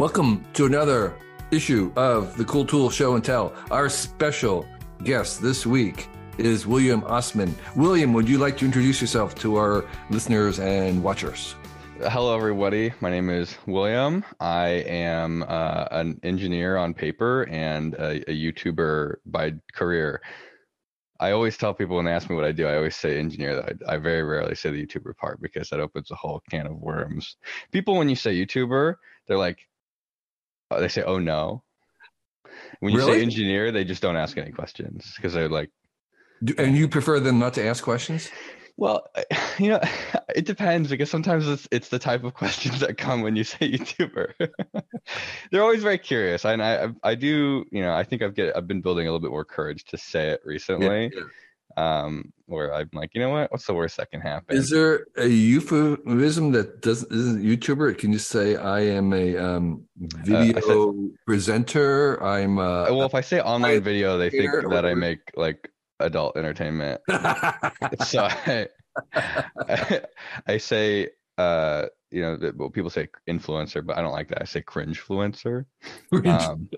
Welcome to another issue of the Cool Tool Show and Tell. Our special guest this week is William Osman. William, would you like to introduce yourself to our listeners and watchers? Hello, everybody. My name is William. I am uh, an engineer on paper and a, a, YouTuber by career. I always tell people when they ask me what I do, I always say engineer. I, I very rarely say the YouTuber part because that opens a whole can of worms. People, when you say YouTuber, they're like, Oh, they say, "Oh no." When you really? say engineer, they just don't ask any questions because they're like. And you prefer them not to ask questions? Well, you know, it depends because sometimes it's it's the type of questions that come when you say YouTuber. They're always very curious, and I I do you know I think I've get I've been building a little bit more courage to say it recently. Yeah, yeah. Um, where I'm like, you know what? What's the worst that can happen? Is there a euphemism that doesn't isn't YouTuber? Can you say I am a um, video uh, said, presenter? I'm a, well. If I say online video, they think that I make like adult entertainment. so I, I, I, say, uh, you know, well, people say influencer, but I don't like that. I say cringe influencer. Um,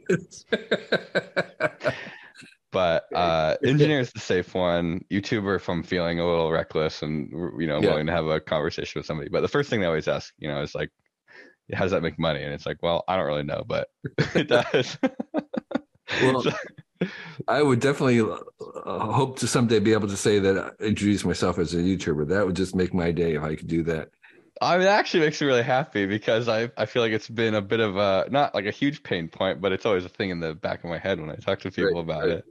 but uh, engineer is the safe one. YouTuber, if I'm feeling a little reckless and you know yeah. willing to have a conversation with somebody. But the first thing they always ask, you know, is like, "How does that make money?" And it's like, well, I don't really know, but it does. well, I would definitely uh, hope to someday be able to say that I introduce myself as a YouTuber. That would just make my day if I could do that. I mean, it actually makes me really happy because I I feel like it's been a bit of a not like a huge pain point, but it's always a thing in the back of my head when I talk to people right, about right. it.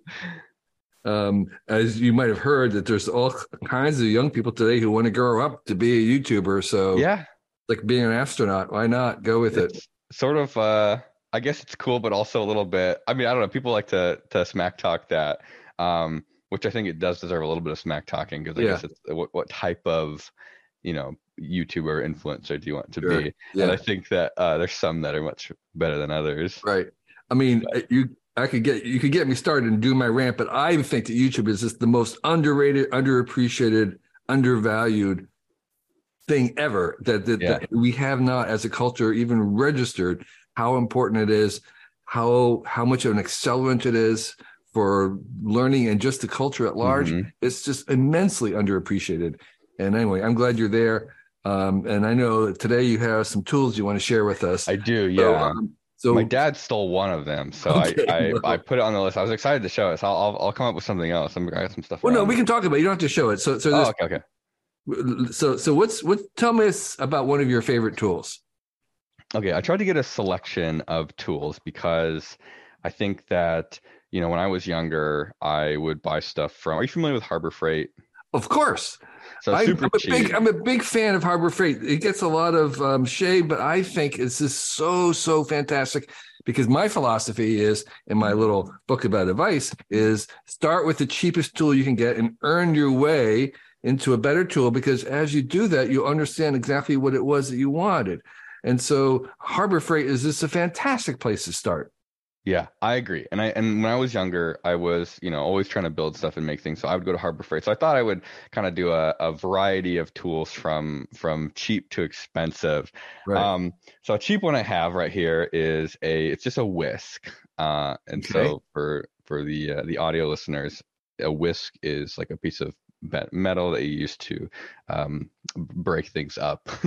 Um, as you might have heard, that there's all kinds of young people today who want to grow up to be a YouTuber. So yeah, like being an astronaut, why not go with it's it? Sort of. uh I guess it's cool, but also a little bit. I mean, I don't know. People like to to smack talk that, um, which I think it does deserve a little bit of smack talking because I yeah. guess it's what, what type of, you know, YouTuber influencer do you want to sure. be? Yeah. And I think that uh, there's some that are much better than others. Right. I mean, but, you I could get you could get me started and do my rant, but I think that YouTube is just the most underrated, underappreciated, undervalued thing ever that, that, yeah. that we have not as a culture even registered how important it is, how how much of an accelerant it is for learning and just the culture at large. Mm-hmm. It's just immensely underappreciated. And anyway, I'm glad you're there. Um, and I know today you have some tools you want to share with us. I do, yeah. So, um, so my dad stole one of them, so okay, I, I, I put it on the list. I was excited to show it. So I'll I'll, I'll come up with something else. I'm I got some stuff. Well, no, we can talk about. it. You don't have to show it. So so oh, okay, okay. So so what's what? Tell me about one of your favorite tools. Okay, I tried to get a selection of tools because I think that you know when I was younger, I would buy stuff from. Are you familiar with Harbor Freight? Of course. So I, am a big I'm a big fan of Harbor Freight. It gets a lot of um, shade, but I think it's just so so fantastic because my philosophy is in my little book about advice is start with the cheapest tool you can get and earn your way into a better tool because as you do that you understand exactly what it was that you wanted and so Harbor Freight is just a fantastic place to start. Yeah, I agree. And I and when I was younger, I was, you know, always trying to build stuff and make things. So I would go to Harbor Freight. So I thought I would kind of do a, a variety of tools from from cheap to expensive. Right. Um, so a cheap one I have right here is a it's just a whisk. Uh, and okay. so for for the uh, the audio listeners, a whisk is like a piece of metal that you use to um, break things up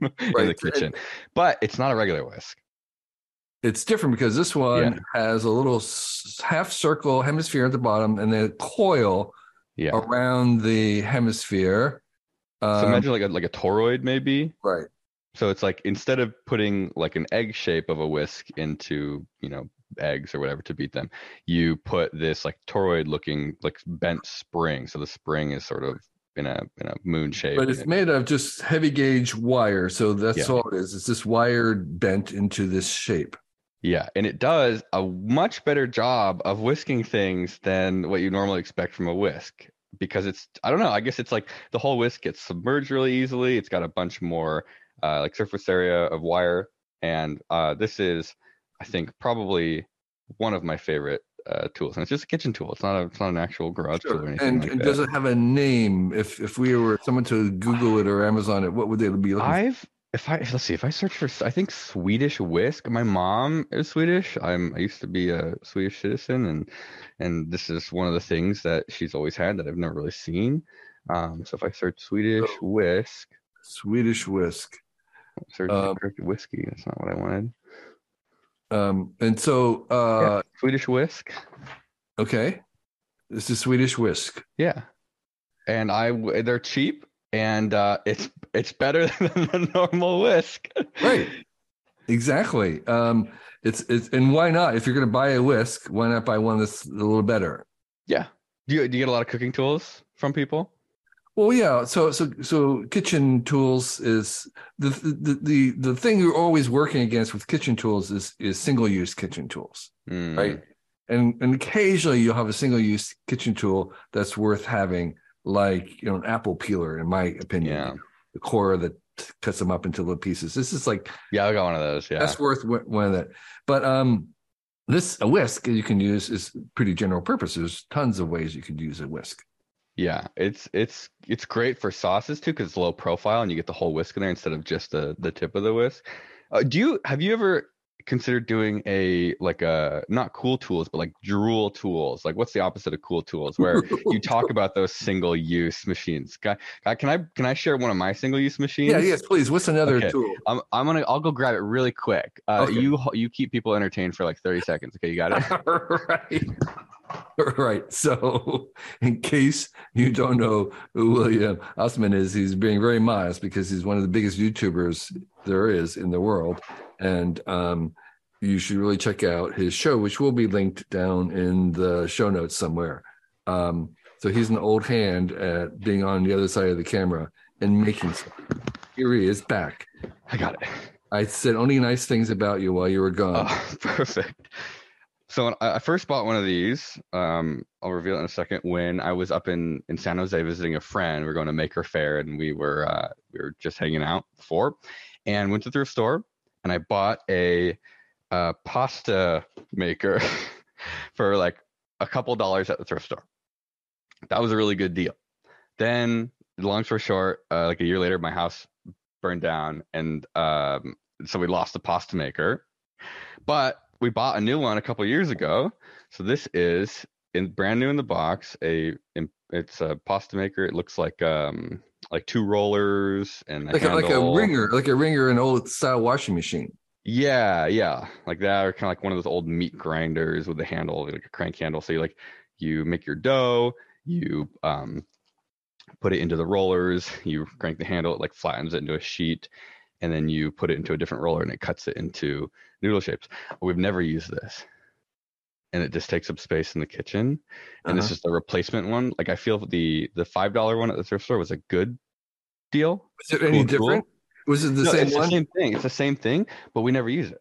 right. in the kitchen. But it's not a regular whisk. It's different because this one yeah. has a little half circle hemisphere at the bottom and then a coil yeah. around the hemisphere. Um, so imagine like a like a toroid maybe. Right. So it's like instead of putting like an egg shape of a whisk into, you know, eggs or whatever to beat them, you put this like toroid looking like bent spring. So the spring is sort of in a in a moon shape. But it's made of just heavy gauge wire. So that's yeah. all it is. It's just wire bent into this shape. Yeah, and it does a much better job of whisking things than what you normally expect from a whisk because it's I don't know, I guess it's like the whole whisk gets submerged really easily. It's got a bunch more uh, like surface area of wire and uh, this is I think probably one of my favorite uh, tools, and it's just a kitchen tool. It's not a, it's not an actual garage sure. tool or anything. And, like and does it have a name? If if we were someone to Google it or Amazon it, what would they be? Looking I've if I let's see, if I search for, I think Swedish whisk. My mom is Swedish. I'm I used to be a Swedish citizen, and and this is one of the things that she's always had that I've never really seen. Um, so if I search Swedish whisk, Swedish whisk, search um, whiskey. That's not what I wanted. Um, and so uh, yeah, Swedish whisk. Okay, this is Swedish whisk. Yeah, and I they're cheap and uh, it's it's better than the normal whisk. right. Exactly. Um, it's it's and why not? If you're going to buy a whisk, why not buy one that's a little better? Yeah. Do you do you get a lot of cooking tools from people? Well, yeah. So so so kitchen tools is the the the the thing you're always working against with kitchen tools is is single use kitchen tools, mm. right? And and occasionally you'll have a single use kitchen tool that's worth having like you know an apple peeler, in my opinion. Yeah. The core that cuts them up into little pieces. This is like yeah, I got one of those. Yeah, that's worth one of that. But um, this a whisk you can use is pretty general purpose. There's tons of ways you could use a whisk. Yeah, it's it's it's great for sauces too because it's low profile and you get the whole whisk in there instead of just the the tip of the whisk. Uh, do you have you ever consider doing a like a not cool tools but like drool tools. Like what's the opposite of cool tools? Where you talk about those single use machines. Can I, can I can i share one of my single use machines? yeah yes please. What's another okay. tool? I'm, I'm gonna i'll go grab it really quick. Uh, okay. you you keep people entertained for like 30 seconds. Okay you got it? Right right so in case you don't know who william Osman is he's being very modest because he's one of the biggest youtubers there is in the world and um, you should really check out his show, which will be linked down in the show notes somewhere. Um, so he's an old hand at being on the other side of the camera and making stuff. Here he is back. I got it. I said only nice things about you while you were gone. Oh, perfect. So I first bought one of these. Um, I'll reveal it in a second. When I was up in, in San Jose visiting a friend, we are going to Maker Faire, and we were uh, we were just hanging out before, and went to the thrift store, and I bought a, a pasta maker for like a couple dollars at the thrift store. That was a really good deal. Then, long story short, uh, like a year later, my house burned down, and um, so we lost the pasta maker. But we bought a new one a couple years ago. So this is in brand new in the box. A it's a pasta maker. It looks like um like two rollers and like a, like a wringer, like a ringer, an old style washing machine. Yeah, yeah, like that, or kind of like one of those old meat grinders with a handle, like a crank handle. So you like you make your dough, you um put it into the rollers, you crank the handle, it like flattens it into a sheet, and then you put it into a different roller and it cuts it into noodle shapes. We've never used this and it just takes up space in the kitchen. And uh-huh. this is the replacement one. Like I feel the the five dollar one at the thrift store was a good deal. Was it cool any different? Was it the no, same it's one? The same thing. It's the same thing, but we never use it.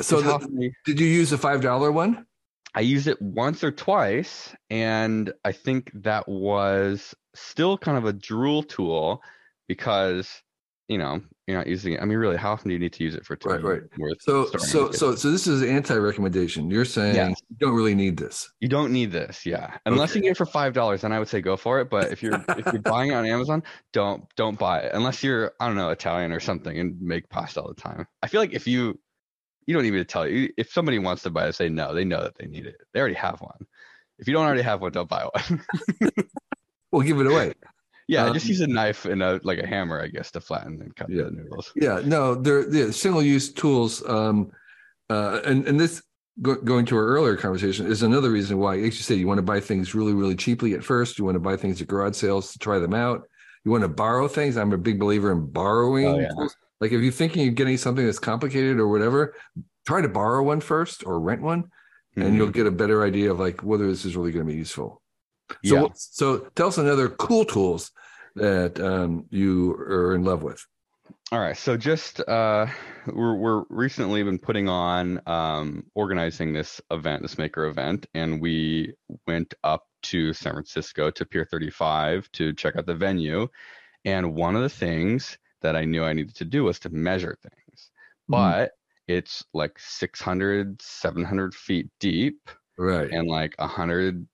So the, did you use the five dollar one? I used it once or twice, and I think that was still kind of a drool tool because you know you're not using it. I mean, really, how often do you need to use it for right, right. so, so, so, so this is anti-recommendation. You're saying you don't really need this. You don't need this, yeah. Unless okay. you get it for five dollars, then I would say go for it. But if you're if you're buying it on Amazon, don't don't buy it unless you're I don't know Italian or something and make pasta all the time. I feel like if you you don't need me to tell you if somebody wants to buy it, say no. They know that they need it. They already have one. If you don't already have one, don't buy one. we'll give it away. Yeah, um, just use a knife and a like a hammer, I guess, to flatten and cut yeah, the noodles. Yeah, no, they're, they're single use tools. Um, uh, and and this go, going to our earlier conversation is another reason why, as you say, you want to buy things really really cheaply at first. You want to buy things at garage sales to try them out. You want to borrow things. I'm a big believer in borrowing. Oh, yeah. Like if you're thinking you're getting something that's complicated or whatever, try to borrow one first or rent one, mm-hmm. and you'll get a better idea of like whether this is really going to be useful. So, yeah. so tell us another cool tools that um, you are in love with. All right, so just uh, we're we're recently been putting on um, organizing this event, this maker event, and we went up to San Francisco to Pier 35 to check out the venue. And one of the things that I knew I needed to do was to measure things, mm-hmm. but it's like 600, 700 feet deep, right, and like a hundred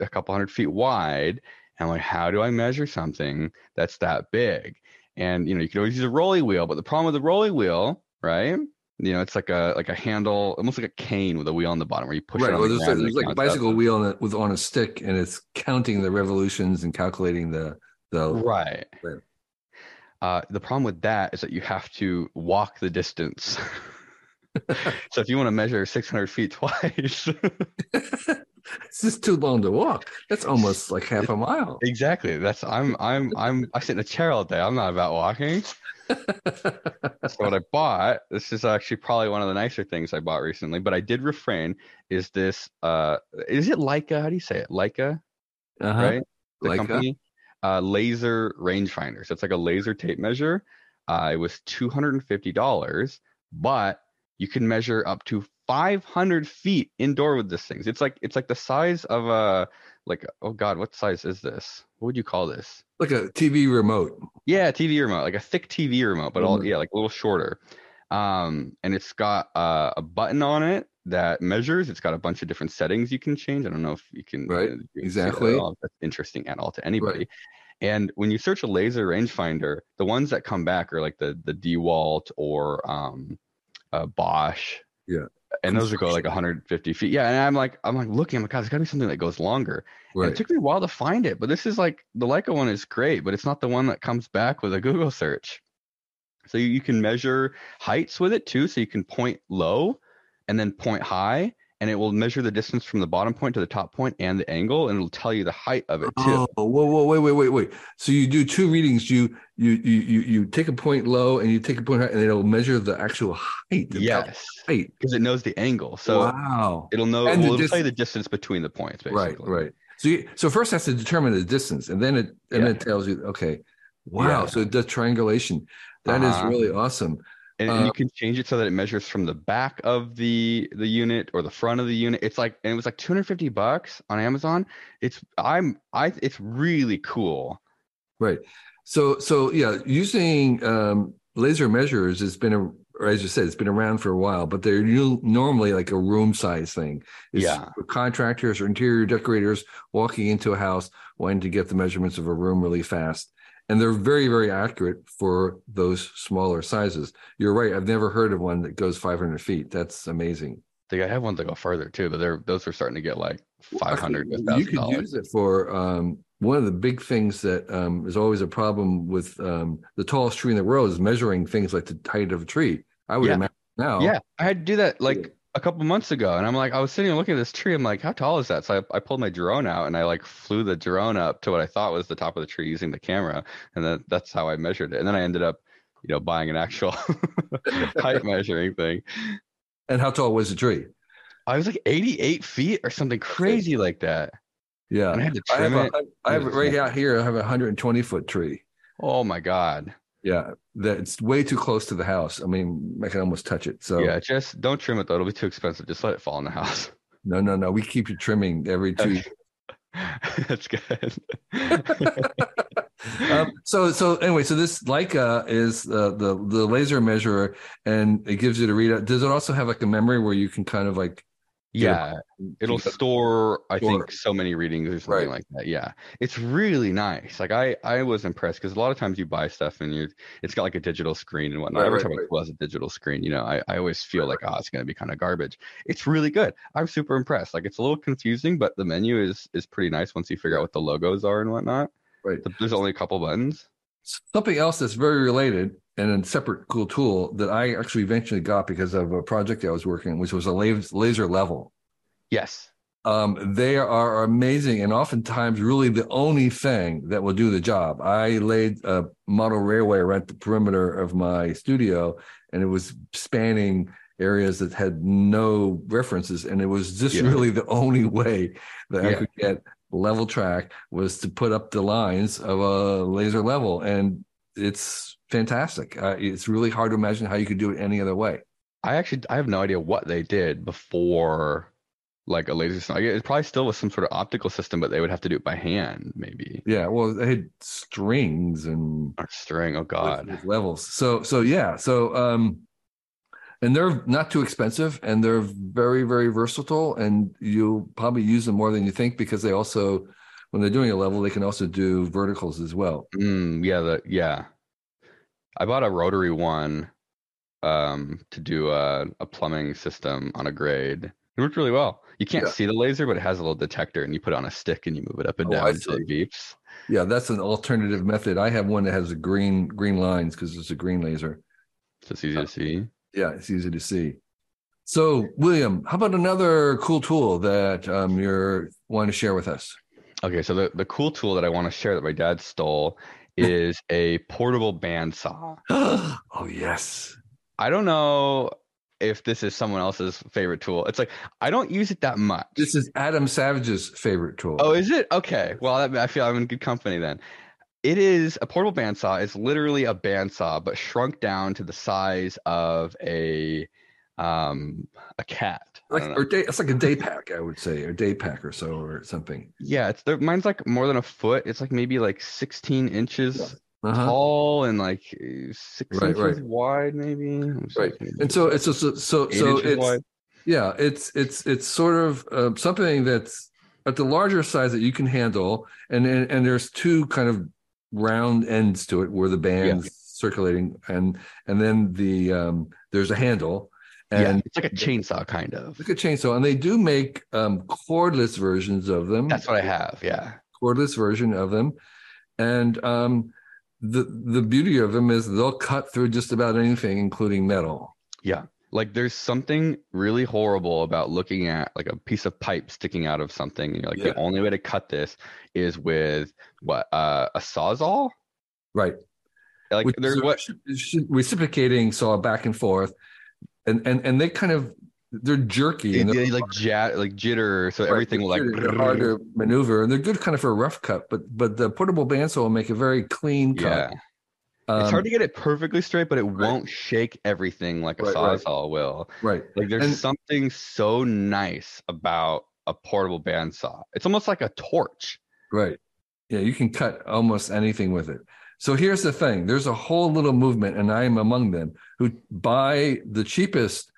a couple hundred feet wide. And I'm like, how do I measure something that's that big? And you know, you can always use a rolly wheel, but the problem with the rolly wheel, right? You know, it's like a like a handle, almost like a cane with a wheel on the bottom where you push right. it. Well, there's, there's like a bicycle wheel on a, with on a stick, and it's counting the revolutions and calculating the the right. right. Uh, the problem with that is that you have to walk the distance. so if you want to measure 600 feet twice, it's just too long to walk. That's almost like half a mile. Exactly. That's I'm I'm I'm I sit in a chair all day. I'm not about walking. so what I bought, this is actually probably one of the nicer things I bought recently, but I did refrain. Is this uh is it Leica? How do you say it? Leica, uh-huh. right? The Leica? company, uh, laser rangefinder. So it's like a laser tape measure. Uh, it was two hundred and fifty dollars, but you can measure up to 500 feet indoor with this thing. It's like it's like the size of a like oh god, what size is this? What would you call this? Like a TV remote. Yeah, TV remote, like a thick TV remote, but all mm-hmm. yeah, like a little shorter. Um, and it's got uh, a button on it that measures. It's got a bunch of different settings you can change. I don't know if you can right uh, you exactly. That that's interesting at all to anybody. Right. And when you search a laser rangefinder, the ones that come back are like the the DeWalt or um, uh, Bosch. Yeah. And those would go like 150 feet. Yeah, and I'm like, I'm like looking. I'm like, God, there's got to be something that goes longer. Right. And it took me a while to find it, but this is like the Leica one is great, but it's not the one that comes back with a Google search. So you, you can measure heights with it too. So you can point low and then point high, and it will measure the distance from the bottom point to the top point and the angle, and it'll tell you the height of it too. Oh, whoa, whoa, wait, wait, wait, wait. So you do two readings. You you you you you take a point low and you take a point high, and it'll measure the actual height. The yes, height because it knows the angle. So wow, it'll know. And it'll tell you the distance between the points. Basically. Right, right. So you, so first has to determine the distance, and then it and yeah. it tells you okay, wow. Yeah. So it does triangulation. That uh-huh. is really awesome and, and, you can change it so that it measures from the back of the the unit or the front of the unit. It's like and it was like 250 bucks on amazon. It's i'm i it's really cool. Right. So so yeah using um laser measures has been a or as you said, it's been around for a while, but they're normally like a room size thing. It's yeah. contractors or interior decorators walking into a house wanting to get the measurements of a room really fast and they're very very accurate for those smaller sizes you're right i've never heard of one that goes 500 feet that's amazing I think I have ones that go further too, but they're those are starting to get like five hundred. You could use it for um, one of the big things that um, is always a problem with um, the tallest tree in the world is measuring things like the height of a tree. I would yeah. imagine now. Yeah, I had to do that like a couple months ago and i'm like i was sitting and looking at this tree i'm like how tall is that? So I, I, pulled my drone out and i like flew the drone up to what i thought was the top of the tree using the camera and then that's how i measured it and then i ended up you know buying an actual height measuring thing. And how tall was the tree? I was like 88 feet or something crazy like that. Yeah. And i had to trim I have, it. A, I have it right out here i have a 120 foot tree. Oh my god yeah, that it's way too close to the house. I mean, I can almost touch it. So yeah, just don't trim it though; it'll be too expensive. Just let it fall in the house. No, no, no. We keep you trimming every two. That's good. um, so, so anyway, so this Leica is uh, the the laser measurer, and it gives you to read out. Does it also have like a memory where you can kind of like yeah, it'll store, I think, so many readings or something right. like that. Yeah, it's really nice. Like I, I was impressed because a lot of times you buy stuff and you, it's got like a digital screen and whatnot. Right, Every right, time right. it has a digital screen, you know, I, I always feel like, oh, it's going to be kind of garbage. It's really good. I'm super impressed. Like it's a little confusing, but the menu is is pretty nice once you figure out what the logos are and whatnot. Right. There's only a couple buttons. Something else that's very related and a separate cool tool that I actually eventually got because of a project I was working, which was a laser level. Yes. Um, they are amazing and oftentimes really the only thing that will do the job. I laid a model railway around the perimeter of my studio and it was spanning areas that had no references. And it was just yeah. really the only way that yeah. I could get level track was to put up the lines of a laser level. And it's fantastic. Uh, it's really hard to imagine how you could do it any other way. I actually I have no idea what they did before like a laser system. It probably still was some sort of optical system, but they would have to do it by hand, maybe. Yeah, well, they had strings and string. Oh God, with, with levels. So so yeah, so um, and they're not too expensive, and they're very very versatile, and you'll probably use them more than you think because they also, when they're doing a level, they can also do verticals as well. Mm, yeah, the, yeah. I bought a rotary one um, to do a, a plumbing system on a grade. It worked really well. You can't Yeah. see the laser, but it has a little detector, and you put it on a stick and you move it up and Oh, down until it beeps. Yeah, that's an alternative method. I have one that has a green green lines because it's a green laser. So it's easy to see. Yeah, it's easy to see. So, William, how about another cool tool that um, you're want to share with us? Okay, so the, the cool tool that I want to share that my dad stole is a portable bandsaw. oh yes, I don't know if this is someone else's favorite tool. It's like I don't use it that much. this is Adam Savage's favorite tool. Oh, is it? Okay. Well, that, I feel I'm in good company then. It is a portable bandsaw. It's literally a bandsaw, but shrunk down to the size of a um a cat. Like or day, it's like a day pack, I would say, or day pack or so, or something. yeah, it's there. Mine's like more than a foot. It's like maybe like 16 inches Uh-huh. tall and like uh, six Right, inches right. wide, maybe. Right, and so it's so so so, so it's wide. yeah, it's it's it's sort of uh, something that's at the larger size that you can handle, and and, and there's two kind of round ends to it where the band's circulating, and and then the um, there's a handle, yeah, and it's like a chainsaw kind of. look a chainsaw, and they do make um, cordless versions of them. That's what I have. Yeah. cordless version of them, and um, the the beauty of them is they'll cut through just about anything, including metal. Yeah. Like there's something really horrible about looking at like a piece of pipe sticking out of something. And you're like, Yeah. the only way to cut this is with what? Uh, a sawzall? Right. Like Which there's what reciprocating saw back and forth, and and and they kind of they're jerky and they're, like jet like jitter, so everything will like hard to maneuver, and they're good kind of for a rough cut. But but the portable bandsaw will make a very clean cut yeah. cut. it's Um, hard to get it perfectly straight, but it won't shake everything like a Right, right. sawzall will. right. Like there's And- something so nice about a portable bandsaw. It's almost like a torch. Right. Yeah, you can cut almost anything with it. So here's the thing there's a whole little movement, and I am among them, who buy the cheapest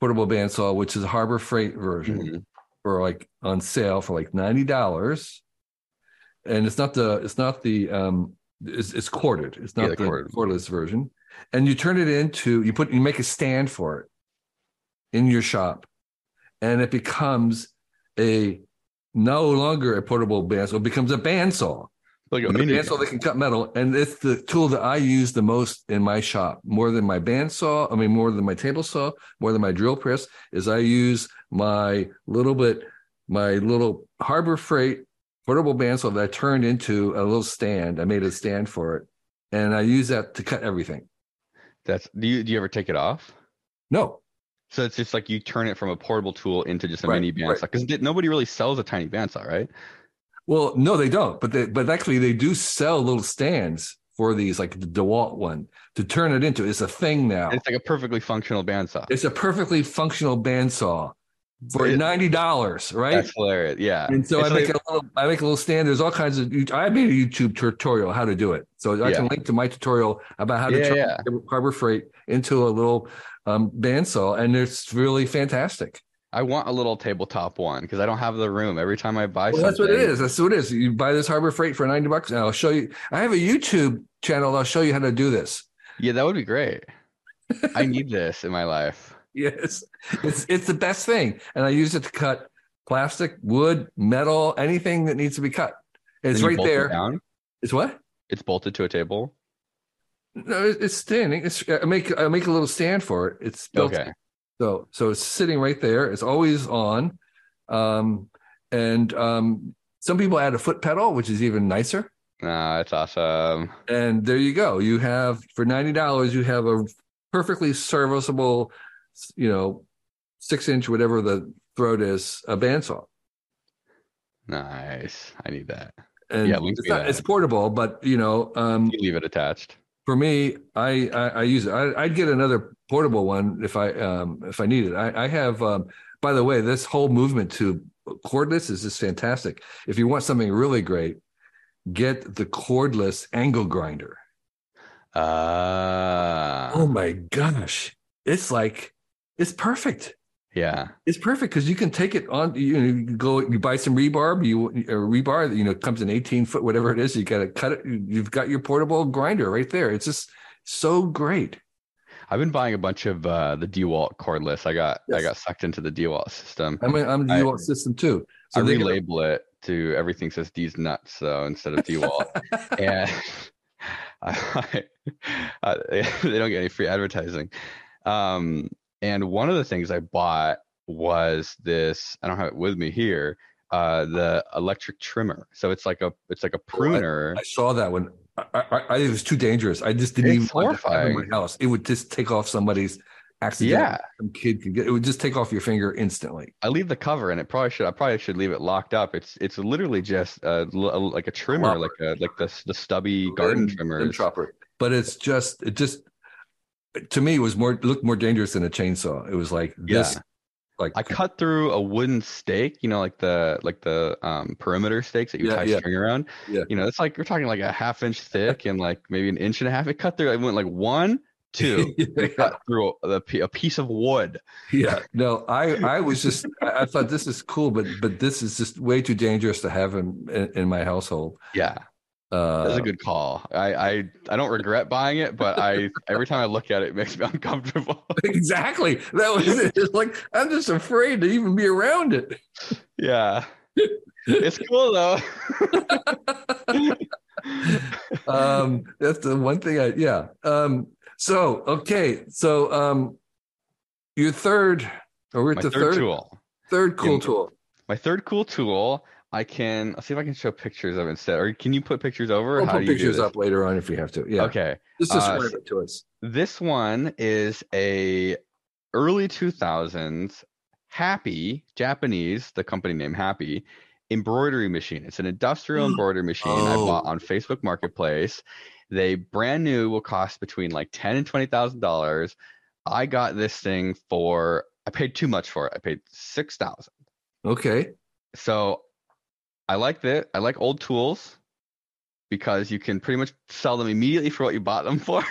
portable bandsaw, which is a Harbor Freight version, Mhm. for like on sale for like $90. And it's not the, it's not the, um, it's, it's corded. It's not Yeah, the the corded. cordless version. And you turn it into, you put, you make a stand for it in your shop, and it becomes a no longer a portable bandsaw, it becomes a bandsaw. Like a mini. bandsaw that can cut metal, and it's the tool that I use the most in my shop, more than my bandsaw. I mean, more than my table saw, more than my drill press. Is I use my little bit, my little Harbor Freight portable bandsaw that I turned into a little stand. I made a stand for it, and I use that to cut everything. That's do you do you ever take it off? No, So it's just like you turn it from a portable tool into just a Right, mini bandsaw right. because nobody really sells a tiny bandsaw, right? Well, no, they don't. But they, but actually, they do sell little stands for these, like the DeWalt one, to turn it into. It's a thing now. It's like a perfectly functional bandsaw. It's a perfectly functional bandsaw for It- ninety dollars, right? That's hilarious. Yeah. And so It's I make like- a little, I make a little stand. There's all kinds of. I made a YouTube tutorial how to do it, so I can link to my tutorial about how to Yeah, turn yeah. Harbor Freight into a little um, bandsaw, and it's really fantastic. I want a little tabletop one because I don't have the room. Every time I buy Well, something, that's what it is. That's what it is. You buy this Harbor Freight for ninety bucks, and I'll show you. I have a YouTube channel. I'll show you how to do this. Yeah, that would be great. I need this in my life. Yes, it's it's the best thing, and I use it to cut plastic, wood, metal, anything that needs to be cut. It's right it there. down. It's what? It's bolted to a table. No, it's standing. It's I make I make a little stand for it. It's built Okay. So so it's sitting right there. It's always on, um, and um, some people add a foot pedal, which is even nicer. Nah, it's awesome. And there you go. You have for ninety dollars, you have a perfectly serviceable, you know, six inch whatever the throat is, a bandsaw. Nice. I need that. And Yeah, it's, not, it's portable, but you know, um, You leave it attached. For me, I, I I use it. I, I'd get another portable one if I um if I need it. I, I have. Um, by the way, this whole movement to cordless is just fantastic. If you want something really great, get the cordless angle grinder. Uh, Oh my gosh, it's like it's perfect. Yeah. It's perfect because you can take it on. You know, you go, you buy some rebar. You a rebar that you know comes in eighteen foot, whatever it is. You got to cut it. You've got your portable grinder right there. It's just so great. I've been buying a bunch of uh, the DeWalt cordless. I got yes. I got sucked into the DeWalt system. I mean, I'm the DeWalt system too. So I relabel it to everything says D's nuts, so instead of DeWalt, and I, I, they don't get any free advertising. Um, and one of the things I bought was this. I don't have it with me here. Uh, the electric trimmer. So it's like a it's like a pruner. Oh, I, I, saw that one. I, I, I, it was too dangerous. I just didn't it's even horrifying. want in my house. It would just take off somebody's accident. Yeah, some kid could get it. Would just take off your finger instantly. I leave the cover, and it probably should. I probably should leave it locked up. It's it's literally just a, a like a trimmer, like a like the the stubby garden trimmer. Chopper. But it's just it just to me it was more looked more dangerous than a chainsaw. It was like this yeah like I cut through a wooden stake, you know, like the like the um, perimeter stakes that you yeah, tie yeah. string around. Yeah. You know, it's like we're talking like a half inch thick and like maybe an inch and a half. It cut through. I went like one, two. yeah. cut through a, a, piece of wood. Yeah. No, I I was just I, I, thought this is cool, but but this is just way too dangerous to have in in, in my household. Yeah. Uh, That's a good call. I, I I don't regret buying it, but I every time I look at it, it makes me uncomfortable. exactly. That was it. It's like I'm just afraid to even be around it. Yeah. It's cool though. um, that's the one thing I yeah. Um, so okay, so um, your third, or we're at the third, third tool. Third cool tool. My third cool tool I can. I'll see if I can show pictures of it instead. Or can you put pictures over? We'll put pictures up later on if you have to. Yeah. Okay. Just describe uh, it to us. This one is a early 2000s Happy Japanese, the company name Happy embroidery machine. It's an industrial embroidery machine oh. I bought on Facebook Marketplace. They brand new will cost between like ten and twenty thousand dollars. I got this thing for I paid too much for it. I paid six thousand. Okay. So I like that. I like old tools because you can pretty much sell them immediately for what you bought them for.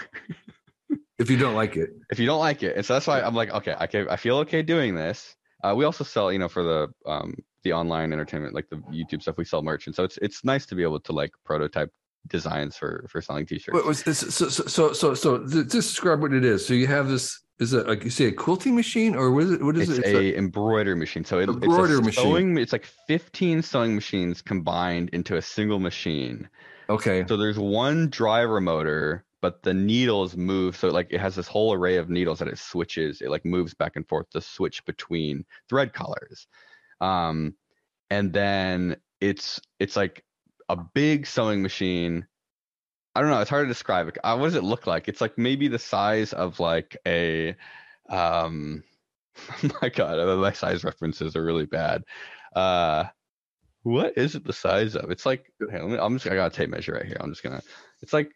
if you don't like it. If you don't like it, and so that's why I'm like, okay, I can, I feel okay doing this. Uh, we also sell, you know, for the um, the online entertainment, like the YouTube stuff, we sell merch, and so it's it's nice to be able to like prototype designs for for selling t-shirts. What was this? So so so so, so just describe what it is. So you have this is it like you say a quilting machine or what is it? What is it's it? It's a, a embroidery machine. So it, embroidery it's a sewing, machine. It's like 15 sewing machines combined into a single machine. Okay. So there's one driver motor, but the needles move. So like it has this whole array of needles that it switches. It like moves back and forth to switch between thread colors. Um, and then it's it's like a big sewing machine I don't know. It's hard to describe. Uh, what does it look like? It's like maybe the size of like a. Um, oh my God, uh, my size references are really bad. Uh, what is it the size of? It's like hey, me, I'm just I got a tape measure right here. I'm just gonna. It's like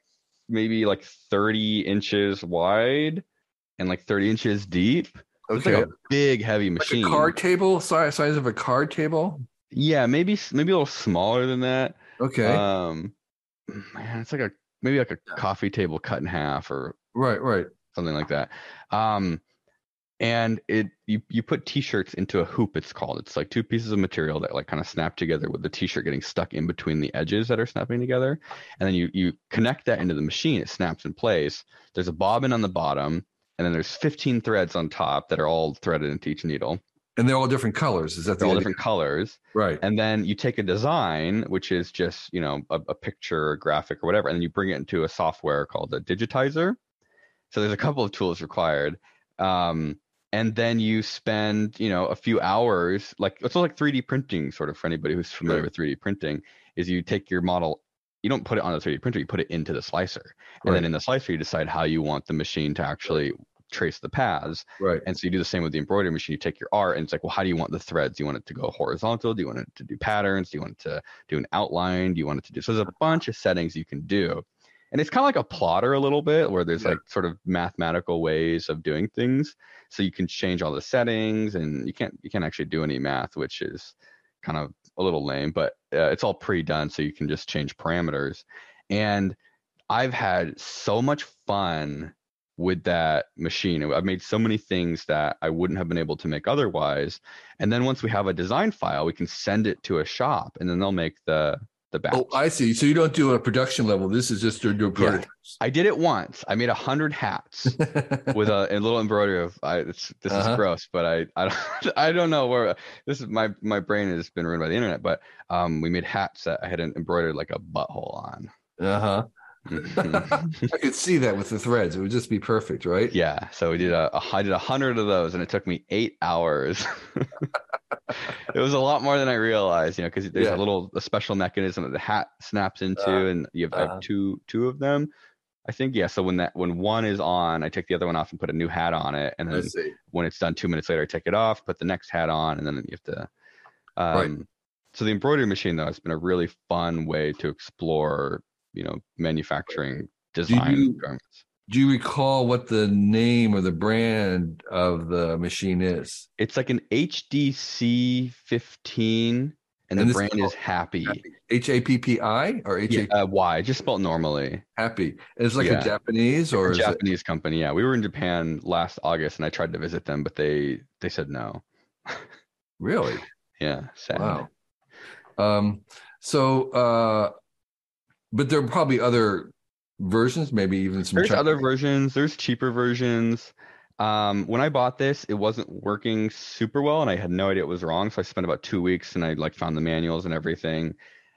maybe like 30 inches wide and like 30 inches deep. Okay. It's like a big heavy machine. Like a card table size size of a card table. Yeah, maybe maybe a little smaller than that. Okay. Um, man, it's like a maybe like a coffee table cut in half or right, right, something like that. Um, and it you you put t-shirts into a hoop. It's called. It's like two pieces of material that like kind of snap together with the t-shirt getting stuck in between the edges that are snapping together, and then you you connect that into the machine. It snaps in place. There's a bobbin on the bottom, and then there's 15 threads on top that are all threaded into each needle. And they're all different colors. Is that they're all different colors, right? And then you take a design, which is just you know a, a picture, a graphic, or whatever, and then you bring it into a software called a digitizer. So there's a couple of tools required. Um, and then you spend you know a few hours like it's like 3d printing sort of for anybody who's familiar sure. with 3d printing is you take your model you don't put it on the 3d printer you put it into the slicer and right. then in the slicer you decide how you want the machine to actually trace the paths. Right. And so you do the same with the embroidery machine. You take your art and it's like, well, how do you want the threads? Do you want it to go horizontal? Do you want it to do patterns? Do you want it to do an outline? Do you want it to do so there's a bunch of settings you can do. And it's kind of like a plotter a little bit where there's yeah. like sort of mathematical ways of doing things. So you can change all the settings and you can't you can't actually do any math, which is kind of a little lame, but uh, it's all pre-done so you can just change parameters. And I've had so much fun with that machine. I've made so many things that I wouldn't have been able to make otherwise. And then once we have a design file, we can send it to a shop and then they'll make the the batch. Oh, I see. So you don't do a production level. This is just do prototypes. I did it once. I made a hundred hats with a, a, little embroidery of. I, this uh-huh. is gross, but I I don't, I don't know where this is. My my brain has been ruined by the internet. But um, we made hats that I had embroidered like a butthole on. Uh huh. Mm-hmm. I could see that with the threads. It would just be perfect, right? Yeah. So we did a, a I did a hundred of those, and it took me eight hours. it was a lot more than I realized, you know, because there's yeah. a little a special mechanism that the hat snaps into, uh, and you have, uh, have, uh-huh. two two of them. I think yeah. So when that when one is on, I take the other one off and put a new hat on it, and then when it's done, two minutes later, I take it off, put the next hat on, and then you have to. Um, right. So the embroidery machine though has been a really fun way to explore, you know, manufacturing design do you, garments. Do you recall what the name or the brand of the machine is? It's like an HDC 15 and, and the brand is Happy. H A P P I or H A Y, just spelled normally. Happy. It's like yeah. a Japanese or a Japanese it... company. Yeah, we were in Japan last August, and I tried to visit them, but they they said no. really? yeah. Sad. Wow. Um. So, uh, but there are probably other versions, maybe even some. There's other versions. There's cheaper versions. Um, when I bought this, it wasn't working super well, and I had no idea it was wrong. So I spent about two weeks, and I like found the manuals and everything.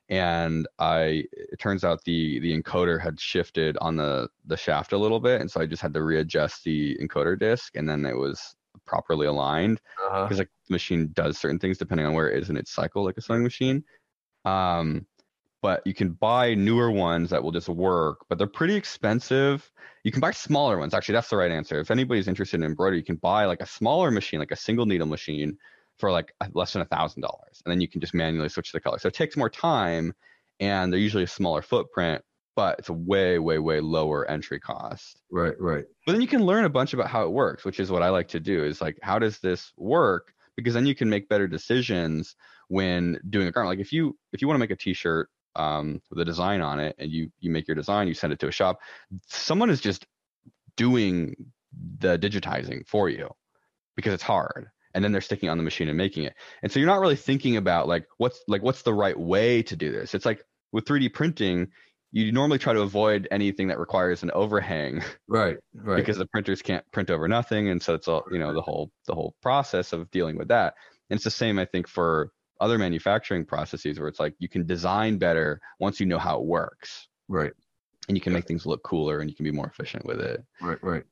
And I, it turns out the the encoder had shifted on the the shaft a little bit, and so I just had to readjust the encoder disc, and then it was properly aligned because uh-huh. like the machine does certain things depending on where it is in its cycle, like a sewing machine. Um, but you can buy newer ones that will just work, but they're pretty expensive. You can buy smaller ones. Actually, that's the right answer. If anybody's interested in embroidery, you can buy like a smaller machine, like a single needle machine for like less than a thousand dollars. And then you can just manually switch the color. So it takes more time and they're usually a smaller footprint, but it's a way, way, way lower entry cost. Right, right. But then you can learn a bunch about how it works, which is what I like to do is like, how does this work? Because then you can make better decisions when doing a garment. Like if you if you want to make a t-shirt um, with a design on it and you you make your design you send it to a shop someone is just doing the digitizing for you because it's hard and then they're sticking on the machine and making it. And so you're not really thinking about like what's like what's the right way to do this? It's like with 3d printing you normally try to avoid anything that requires an overhang right right. because the printers can't print over nothing. And so it's all you know the whole the whole process of dealing with that. And it's the same i think for other manufacturing processes where it's like you can design better once you know how it works. Right. And you can yeah. make things look cooler and you can be more efficient with it. Right, right.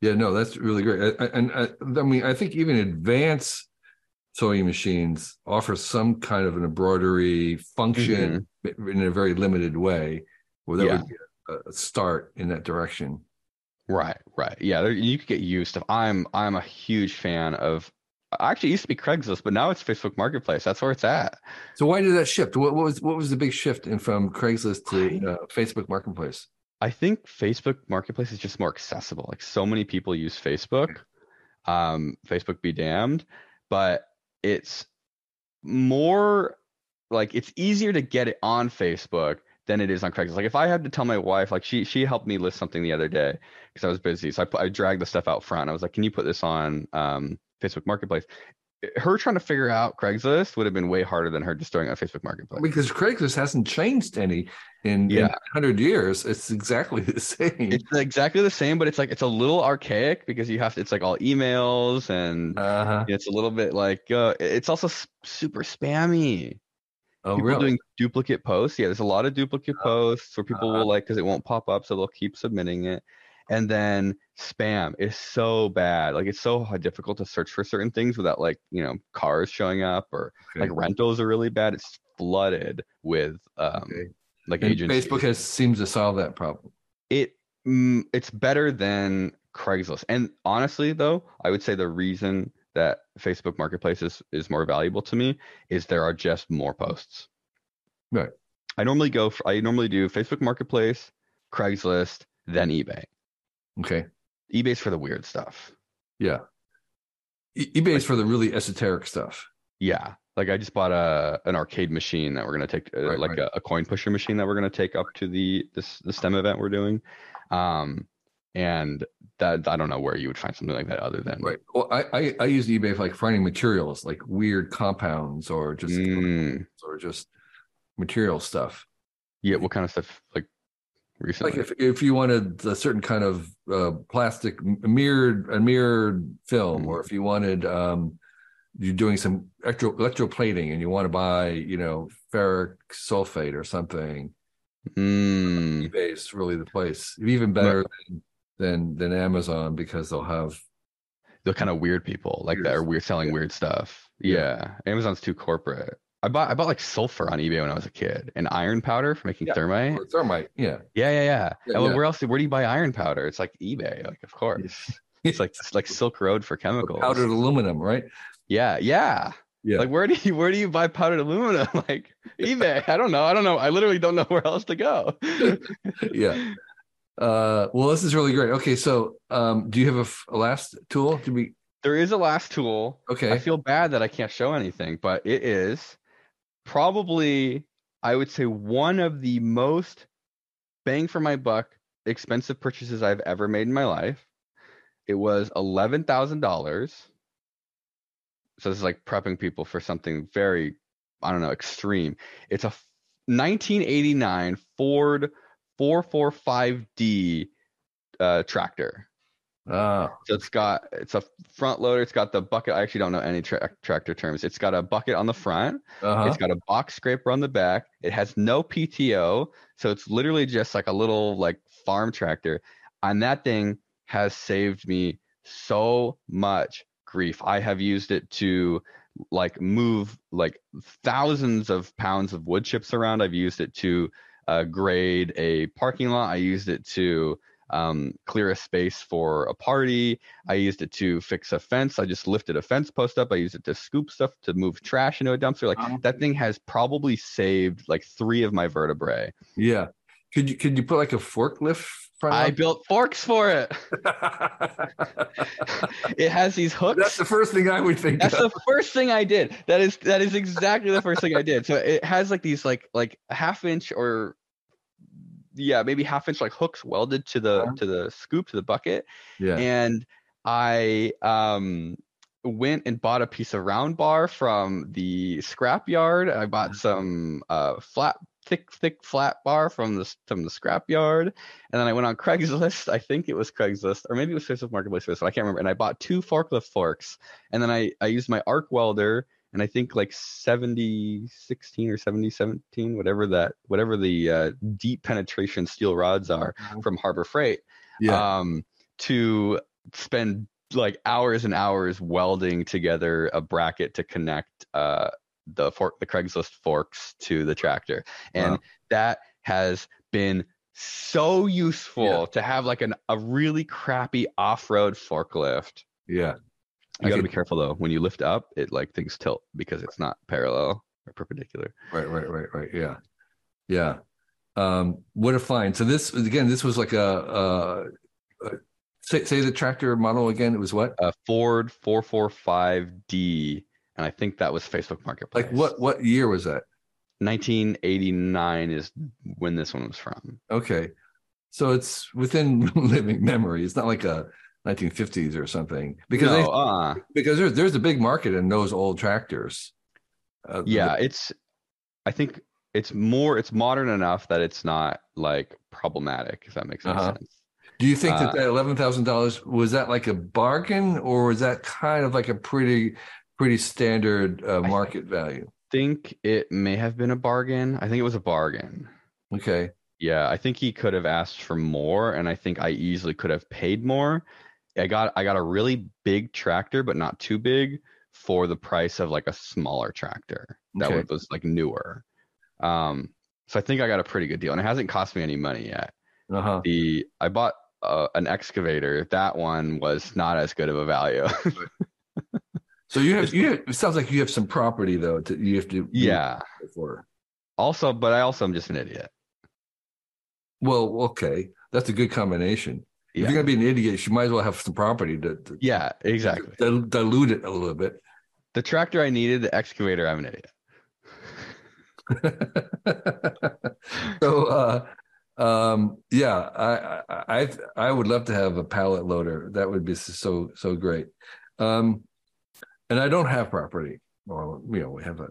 Yeah, no, that's really great. And I, I mean, I think even advanced sewing machines offer some kind of an embroidery function mm-hmm. in a very limited way. Well, that yeah. would be a, a start in that direction. Right, right. Yeah, you could get used to. I'm I'm a huge fan of actually used to be Craigslist, but now it's Facebook Marketplace. That's where it's at. So why did that shift? What, what was what was the big shift in from Craigslist to uh, Facebook Marketplace? I think Facebook Marketplace is just more accessible. Like so many people use Facebook. Um, Facebook be damned, but it's more like it's easier to get it on Facebook than it is on Craigslist. Like if I had to tell my wife, like she she helped me list something the other day because I was busy, so I put, I dragged the stuff out front. I was like, "Can you put this on um, Facebook Marketplace. Her trying to figure out Craigslist would have been way harder than her just throwing on Facebook Marketplace. Because Craigslist hasn't changed any in, yeah. in 100 years. It's exactly the same. It's exactly the same, but it's like it's a little archaic because you have to, it's like all emails and uh-huh. it's a little bit like uh, it's also super spammy. Oh, people really? doing duplicate posts. Yeah, there's a lot of duplicate uh, posts where people uh, will like because it won't pop up, so they'll keep submitting it and then spam is so bad like it's so difficult to search for certain things without like you know cars showing up or okay. like rentals are really bad it's flooded with um okay. like and agencies. facebook has seems to solve that problem it mm, it's better than craigslist and honestly though i would say the reason that facebook marketplace is, is more valuable to me is there are just more posts right i normally go for, i normally do facebook marketplace craigslist then ebay Okay. eBay's for the weird stuff. Yeah. E- eBay's like, for the really esoteric stuff. Yeah. Like I just bought a an arcade machine that we're gonna take, uh, right, like right. A, a, coin pusher machine that we're gonna take up to the this the STEM event we're doing, um, and that I don't know where you would find something like that other than right. Well, I I, I use eBay for like finding materials like weird compounds or just mm. or just material stuff. Yeah, what kind of stuff? Like recently? Like if if you wanted a certain kind of uh, plastic mirrored a mirrored film, Mhm. or if you wanted um, you're doing some electro electroplating and you want to buy you know ferric sulfate or something, Mm, eBay is really the place. Even better than, than than Amazon because they'll have the kind of weird people like that are weird selling Yeah. weird stuff. Yeah. Yeah. Amazon's too corporate. I bought I bought like sulfur on eBay when I was a kid and iron powder for making Yeah. thermite. or thermite. Yeah, Yeah, yeah, yeah. Yeah, Oh, yeah. Where else? Where do you buy iron powder? It's like eBay, like of course. It's like it's like Silk Road for chemicals. powdered aluminum, right? Yeah, yeah. Yeah. Like where do you where do you buy powdered aluminum? Like eBay. I don't know. I don't know. I literally don't know where else to go. yeah. Uh, well, this is really great. Okay, so um, do you have a, f- a last tool? Do we? There is a last tool. Okay. I feel bad that I can't show anything, but it is probably I would say one of the most bang for my buck expensive purchases I've ever made in my life. It was eleven thousand dollars. So this is like prepping people for something very, I don't know, extreme. It's a 1989 Ford 445D uh, tractor. Ah, So it's got it's a front loader. It's got the bucket. I actually don't know any tra- tractor terms. It's got a bucket on the front. uh-huh. It's got a box scraper on the back. It has no PTO, so it's literally just like a little like farm tractor. And that thing has saved me so much grief. I have used it to like move like thousands of pounds of wood chips around. I've used it to uh, grade a parking lot. I used it to um, clear a space for a party. I used it to fix a fence. I just lifted a fence post up. I used it to scoop stuff to move trash into a dumpster. Like Uh-huh. that thing has probably saved like three of my vertebrae. yeah. Could you could you put like a forklift front? I up? built forks for it. It has these hooks. That's the first thing I would think. That's of. the first thing I did. That is that is exactly the first thing I did. So it has like these like like a half inch or yeah, maybe half inch like hooks welded to the Uh-huh. to the scoop to the bucket. yeah. And I um went and bought a piece of round bar from the scrap yard. I bought some uh flat thick thick flat bar from the from the scrap yard. And then I went on Craigslist. I think it was Craigslist or maybe it was Facebook Marketplace. but I can't remember. And I bought two forklift forks. And then I I used my arc welder and I think like 70 16 or 70 17 whatever that whatever the uh, deep penetration steel rods are from Harbor Freight yeah. um, to spend like hours and hours welding together a bracket to connect uh, the fork, the Craigslist forks to the tractor, and Wow. that has been so useful Yeah. to have like an a really crappy off-road forklift. yeah. You I got to be careful though. When you lift up, it like things tilt because it's not parallel or perpendicular. Right, right, right, right. Yeah. Yeah. Um, what a find. So this again, this was like a, uh uh say, say the tractor model again. It was what? A Ford 445D, and I think that was Facebook Marketplace. Like what what year was that? 1989 is when this one was from. Okay. So it's within living memory. It's not like a 1950s or something because no, they, uh, because there's there's a big market in those old tractors. Uh, yeah, it's. I think it's more. It's modern enough that it's not like problematic. If that makes any Uh-huh. sense. Do you think that Uh, that eleven thousand dollars was that like a bargain or was that kind of like a pretty pretty standard uh, I market value? Think it may have been a bargain. I think it was a bargain. Okay. Yeah, I think he could have asked for more, and I think I easily could have paid more. I got I got a really big tractor, but not too big for the price of like a smaller tractor that Okay. was, like newer. Um, so I think I got a pretty good deal, and it hasn't cost me any money yet. Uh huh. The I bought uh, an excavator. That one was not as good of a value. So you have you have, it sounds like you have some property though to, you have to yeah. for. Also, but I also am just an idiot. Well, okay, that's a good combination. If Yeah. you're gonna be an idiot, you might as well have some property to, to Yeah, exactly. dil- dilute it a little bit. The tractor I needed, the excavator, I'm an idiot. so uh um yeah I, I i i would love to have a pallet loader that would be so so great um and i don't have property well you know we have a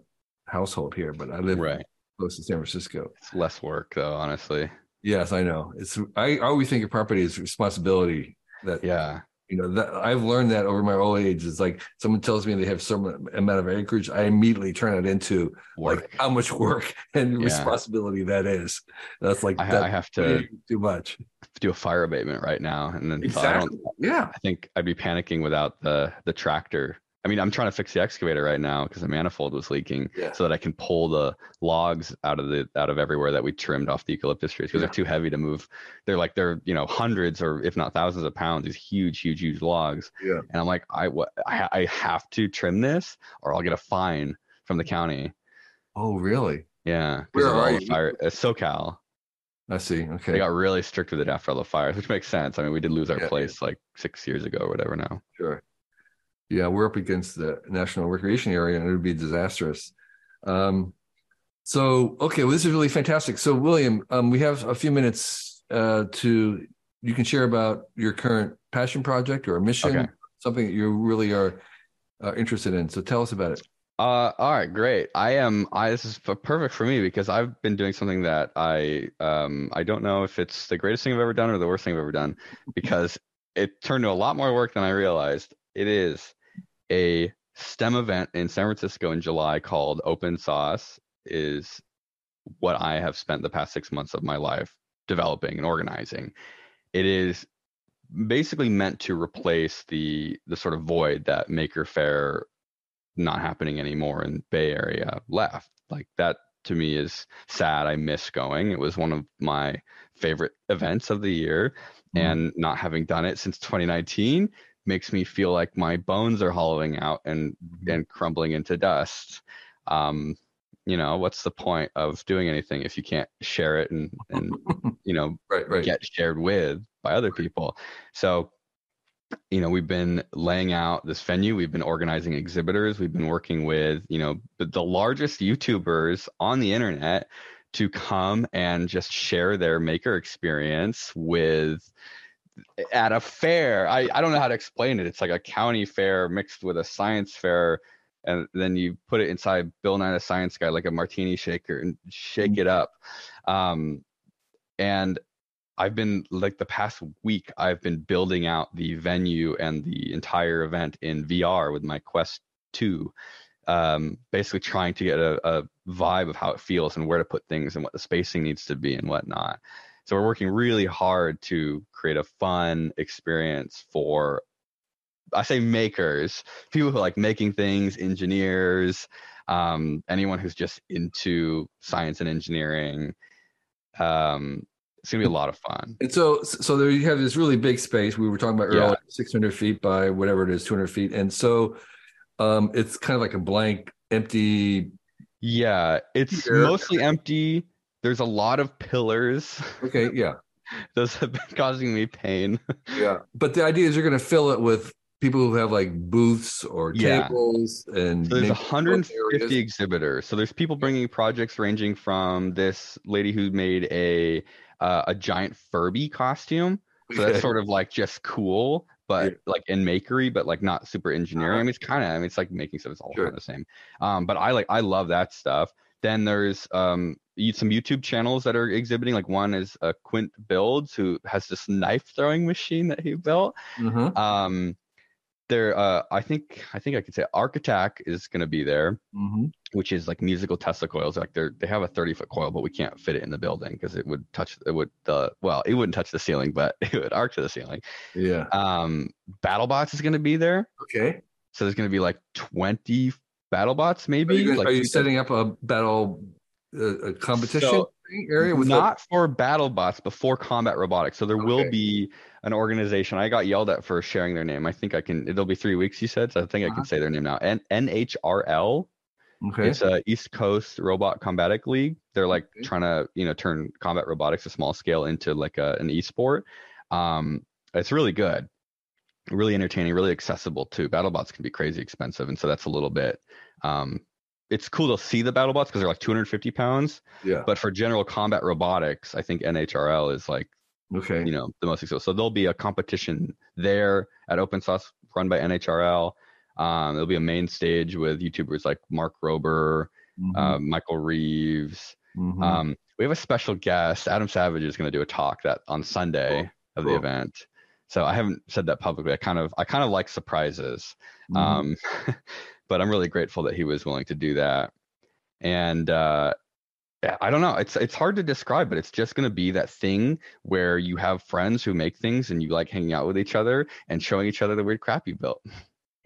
household here but i live Right. close to San Francisco. It's less work though, honestly. Yes, I know. It's I always think of property as responsibility. That Yeah. you know that I've learned that over my old age. It's like someone tells me they have some amount of acreage, I immediately turn it into Work. like how much work and Yeah. responsibility that is. That's like I, that I have to too much. do a fire abatement right now, and then so I don't. Exactly. Yeah. I think I'd be panicking without the the tractor. I mean, I'm trying to fix the excavator right now because the manifold was leaking, Yeah. so that I can pull the logs out of the out of everywhere that we trimmed off the eucalyptus trees because Yeah. they're too heavy to move. They're like they're you know hundreds or if not thousands of pounds. These huge, huge, huge logs. Yeah. And I'm like, I what I, I have to trim this or I'll get a fine from the county. Oh, really? Yeah. Where are you? Fire, uh, SoCal. I see. Okay. They got really strict with it after all the fires, which makes sense. I mean, we did lose our Yeah. place like six years ago or whatever now. Sure. Yeah, we're up against the national recreation area, and it would be disastrous. Um, so, okay, well, this is really fantastic. So, William, um, we have a few minutes uh, to you can share about your current passion project or mission, Okay. something that you really are uh, interested in. So, tell us about it. Uh, all right, great. I am. I this is perfect for me because I've been doing something that I um I don't know if it's the greatest thing I've ever done or the worst thing I've ever done because it turned to a lot more work than I realized. It is a STEM event in San Francisco in July called Open Sauce. Is what I have spent the past six months of my life developing and organizing. It is basically meant to replace the the sort of void that Maker Faire not happening anymore in Bay Area left. Like that to me is sad. I miss going. It was one of my favorite events of the year, Mhm. and not having done it since 2019 makes me feel like my bones are hollowing out and and crumbling into dust. Um, you know, what's the point of doing anything if you can't share it and and you know Right, right. get shared with by other people. So, you know, we've been laying out this venue, we've been organizing exhibitors, we've been working with, you know, the, the largest YouTubers on the internet to come and just share their maker experience with at a fair. I, I don't know how to explain it. It's like a county fair mixed with a science fair. And then you put it inside Bill Nye the Science Guy like a martini shaker and shake it up. Um, and I've been like the past week, I've been building out the venue and the entire event in VR with my Quest 2. Um, basically trying to get a, a vibe of how it feels and where to put things and what the spacing needs to be and whatnot. So we're working really hard to create a fun experience for I say makers, people who like making things, engineers, um, anyone who's just into science and engineering. Um, it's gonna be a lot of fun. And so, so there you have this really big space we were talking about Yeah. earlier, 600 feet by whatever it is, 200 feet. And so, um, it's kind of like a blank, empty. Yeah, it's mostly empty. There's a lot of pillars. Okay, yeah, Those have been causing me pain. yeah. But the idea is you're going to fill it with people who have like booths or Yeah. tables, and So there's 150 exhibitors. So there's people bringing projects ranging from this lady who made a uh, a giant Furby costume. So that's sort of like just cool, but Yeah. like in makery, but like not super engineering. I mean, it's kind of, I mean, it's like making stuff. It's all Sure. kind of the same. Um, but I like, I love that stuff. Then there's um some YouTube channels that are exhibiting. Like one is uh, Quint Builds, who has this knife throwing machine that he built. Mhm, Um, there, uh, I think, I think I could say Arc Attack is going to be there mhm. which is like musical Tesla coils. Like they're they have a 30 foot coil, but we can't fit it in the building because it would touch it would the well, it wouldn't touch the ceiling, but it would arc to the ceiling. Yeah. Um BattleBots is gonna be there. Okay. So there's gonna be like 20 BattleBots Are maybe. you, gonna- like are you setting up a battle uh, a competition So, area with not for BattleBots, but for combat robotics. So there will be an organization. I got yelled at for sharing their name. I think I can. It'll be three weeks. You said, so I think I Uh-huh. can say their name now. N NHRL. Okay. It's a East Coast Robot Combatic League. They're like Okay. trying to, you know, turn combat robotics a small scale into like a, an esport. Um, it's really good, really entertaining, really accessible too. BattleBots can be crazy expensive, and so that's a little bit. Um, it's cool to see the BattleBots because they're like 250 pounds, yeah. but for general combat robotics, I think NHRL is like Okay. you know the most successful. So there'll be a competition there at Open Sauce run by NHRL. Um, there'll be a main stage with YouTubers like Mark Rober, Mhm. uh, Michael Reeves, Mm-hmm. Um, we have a special guest. Adam Savage is going to do a talk that on Sunday cool. of the event. So I haven't said that publicly. I kind of I kind of like surprises, mm-hmm. um, but I'm really grateful that he was willing to do that. And uh, I don't know. It's it's hard to describe, but it's just going to be that thing where you have friends who make things and you like hanging out with each other and showing each other the weird crap you built.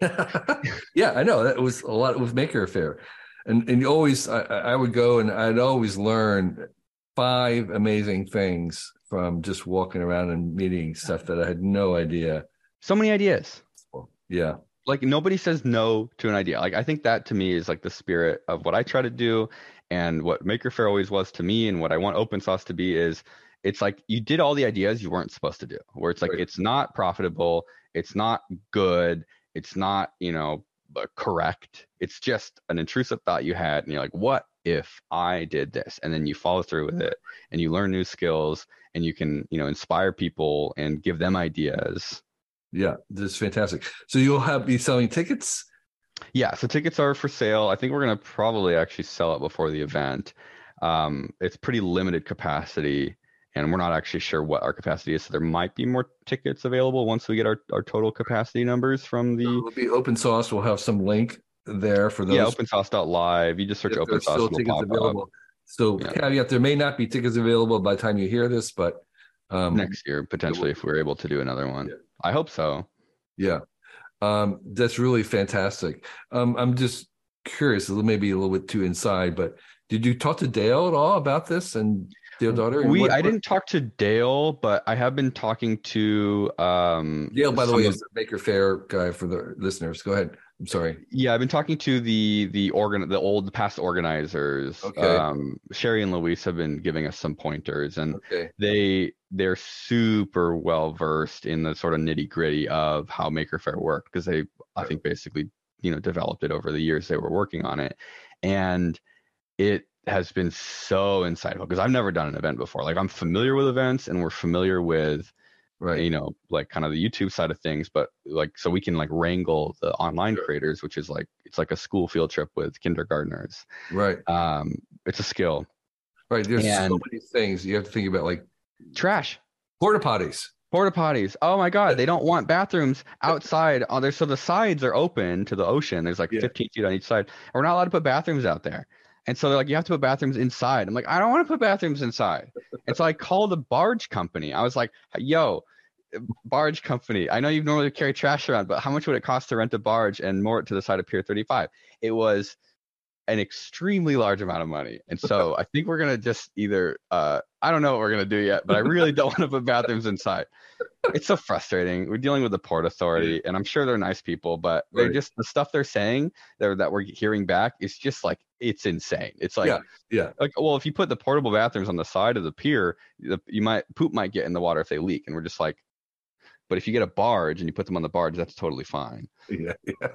yeah, I know that was a lot with Maker Faire, and and you always I, I would go and I'd always learn five amazing things from just walking around and meeting stuff that I had no idea. So many ideas. Yeah. Like nobody says no to an idea. Like I think that to me is like the spirit of what I try to do and what Maker Faire always was to me and what I want Open Sauce to be is it's like you did all the ideas you weren't supposed to do. Where it's like right. it's not profitable, it's not good, it's not, you know, correct. It's just an intrusive thought you had and you're like, what if I did this? And then you follow through with it and you learn new skills and you can, you know, inspire people and give them ideas. Yeah, this is fantastic. So you'll have be selling tickets? Yeah, so tickets are for sale. I think we're gonna probably actually sell it before the event. Um, it's pretty limited capacity and we're not actually sure what our capacity is. So there might be more tickets available once we get our, our total capacity numbers from the. So it'll be Open Sauce. We'll have some link there for those. Yeah, OpenSauce.live. You just search Open Sauce. Still tickets available. Up. So yeah. caveat: there may not be tickets available by the time you hear this, but um, next year potentially if we're able to do another one. Yeah. I hope so. Yeah, um, that's really fantastic. Um, I'm just curious, maybe a little bit too inside, but did you talk to Dale at all about this and Dale Dougherty? We what, I didn't talk to Dale, but I have been talking to um, Dale. By the way, is the Maker Faire guy for the listeners. Go ahead. I'm sorry. Yeah, I've been talking to the the organ the old past organizers. Okay. Um, Sherry and Louise have been giving us some pointers, and okay. they they're super well versed in the sort of nitty gritty of how Maker Faire worked because they I think basically you know developed it over the years they were working on it, and it has been so insightful because I've never done an event before. Like I'm familiar with events and we're familiar with right. you know like kind of the youtube side of things but like so we can like wrangle the online creators which is like it's like a school field trip with kindergartners. Right. Um it's a skill. Right there's and so many things you have to think about like trash. Porta potties. Porta potties. Oh my god they don't want bathrooms outside oh there so the sides are open to the ocean. There's like yeah. 15 feet on each side. And we're not allowed to put bathrooms out there and so they're like, you have to put bathrooms inside. I'm like, I don't want to put bathrooms inside. and so I called the barge company. I was like, yo, barge company, I know you normally carry trash around, but how much would it cost to rent a barge and moor it to the side of Pier 35? It was an extremely large amount of money. And so I think we're gonna just either uh, I don't know what we're gonna do yet, but I really don't want to put bathrooms inside. It's so frustrating. We're dealing with the port authority, and I'm sure they're nice people, but they're just the stuff they're saying that that we're hearing back is just like it's insane. It's like yeah, yeah. Like well, if you put the portable bathrooms on the side of the pier, the, you might poop might get in the water if they leak, and we're just like. But if you get a barge and you put them on the barge, that's totally fine. Yeah, yeah.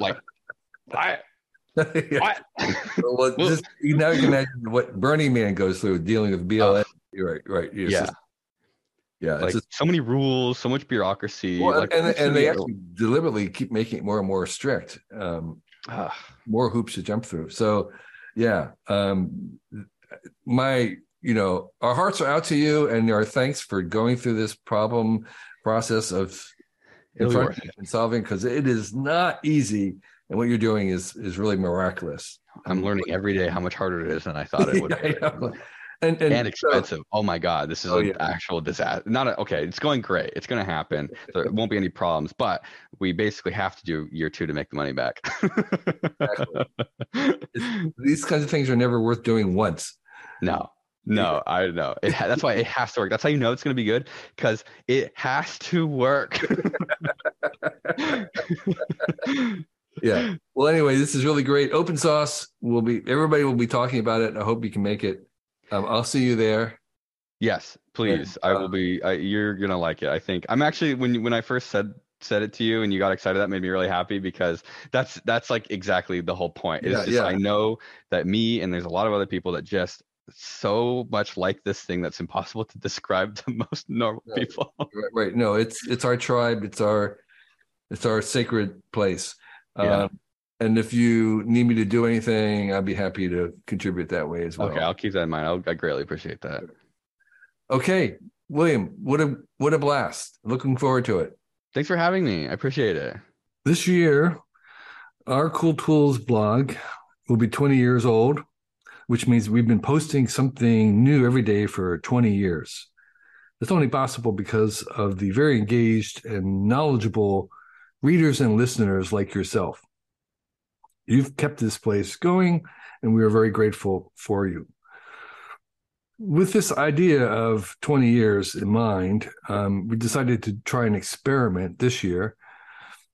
like, I what? well, just, you now can imagine what Burning Man goes through dealing with BLM. Uh, right, right. It's yeah. Just, yeah, like just, so many rules, so much bureaucracy. Well, like, and, and they actually deliberately keep making it more and more strict, um, uh, more hoops to jump through. So, yeah, um, my, you know, our hearts are out to you, and our thanks for going through this problem process of and solving because it is not easy and what you're doing is is really miraculous. I'm learning every day how much harder it is than I thought it would yeah, be. And, and, and, expensive. So, oh my God, this is oh, an yeah. actual disaster. Not a, okay. It's going great. It's going to happen. There won't be any problems, but we basically have to do year two to make the money back. These kinds of things are never worth doing once. No, no, I know. It, that's why it has to work. That's how you know it's going to be good because it has to work yeah. Well, anyway, this is really great. Open Sauce will be everybody will be talking about it. I hope you can make it. Um, I'll see you there. Yes, please. And, uh, I will be. I, you're gonna like it. I think. I'm actually when when I first said said it to you and you got excited that made me really happy because that's that's like exactly the whole point it's yeah, just, yeah. i know that me and there's a lot of other people that just so much like this thing that's impossible to describe to most normal people right, right no it's it's our tribe it's our it's our sacred place yeah. Um, And if you need me to do anything, I'd be happy to contribute that way as well. Okay, I'll keep that in mind. I'll, I greatly appreciate that. Okay, William, what a what a blast! Looking forward to it. Thanks for having me. I appreciate it. This year, our Cool Tools blog will be 20 years old, which means we've been posting something new every day for 20 years. It's only possible because of the very engaged and knowledgeable readers and listeners like yourself. You've kept this place going, and we are very grateful for you. With this idea of 20 years in mind, um, we decided to try an experiment this year.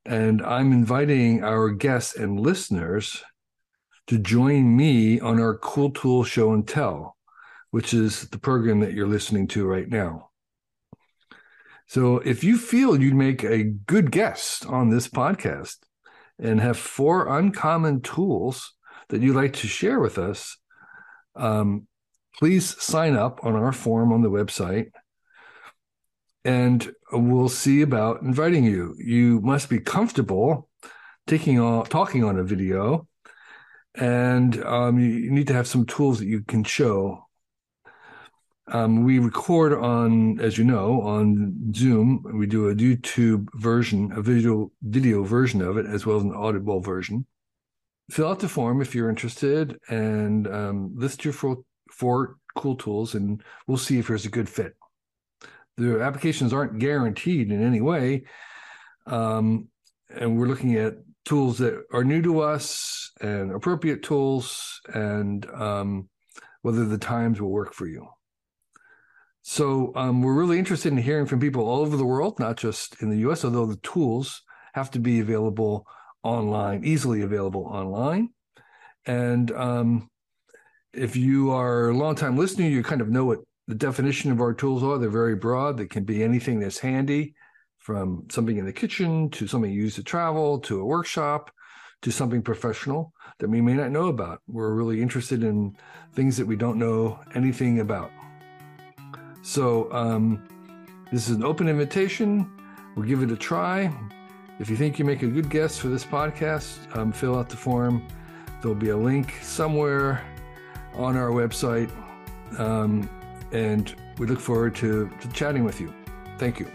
And I'm inviting our guests and listeners to join me on our Cool Tool Show and Tell, which is the program that you're listening to right now. So if you feel you'd make a good guest on this podcast, and have four uncommon tools that you'd like to share with us, um, please sign up on our form on the website and we'll see about inviting you. You must be comfortable taking on talking on a video, and um, you need to have some tools that you can show um, we record on, as you know, on Zoom. We do a YouTube version, a video video version of it, as well as an audible version. Fill out the form if you're interested, and um, list your four, four cool tools, and we'll see if there's a good fit. The applications aren't guaranteed in any way, um, and we're looking at tools that are new to us and appropriate tools, and um, whether the times will work for you. So um, we're really interested in hearing from people all over the world, not just in the U.S. Although the tools have to be available online, easily available online. And um, if you are a long-time listener, you kind of know what the definition of our tools are. They're very broad. They can be anything that's handy, from something in the kitchen to something you use to travel to a workshop to something professional that we may not know about. We're really interested in things that we don't know anything about. So um, this is an open invitation. We'll give it a try. If you think you make a good guest for this podcast, um, fill out the form. There'll be a link somewhere on our website. Um, and we look forward to, to chatting with you. Thank you.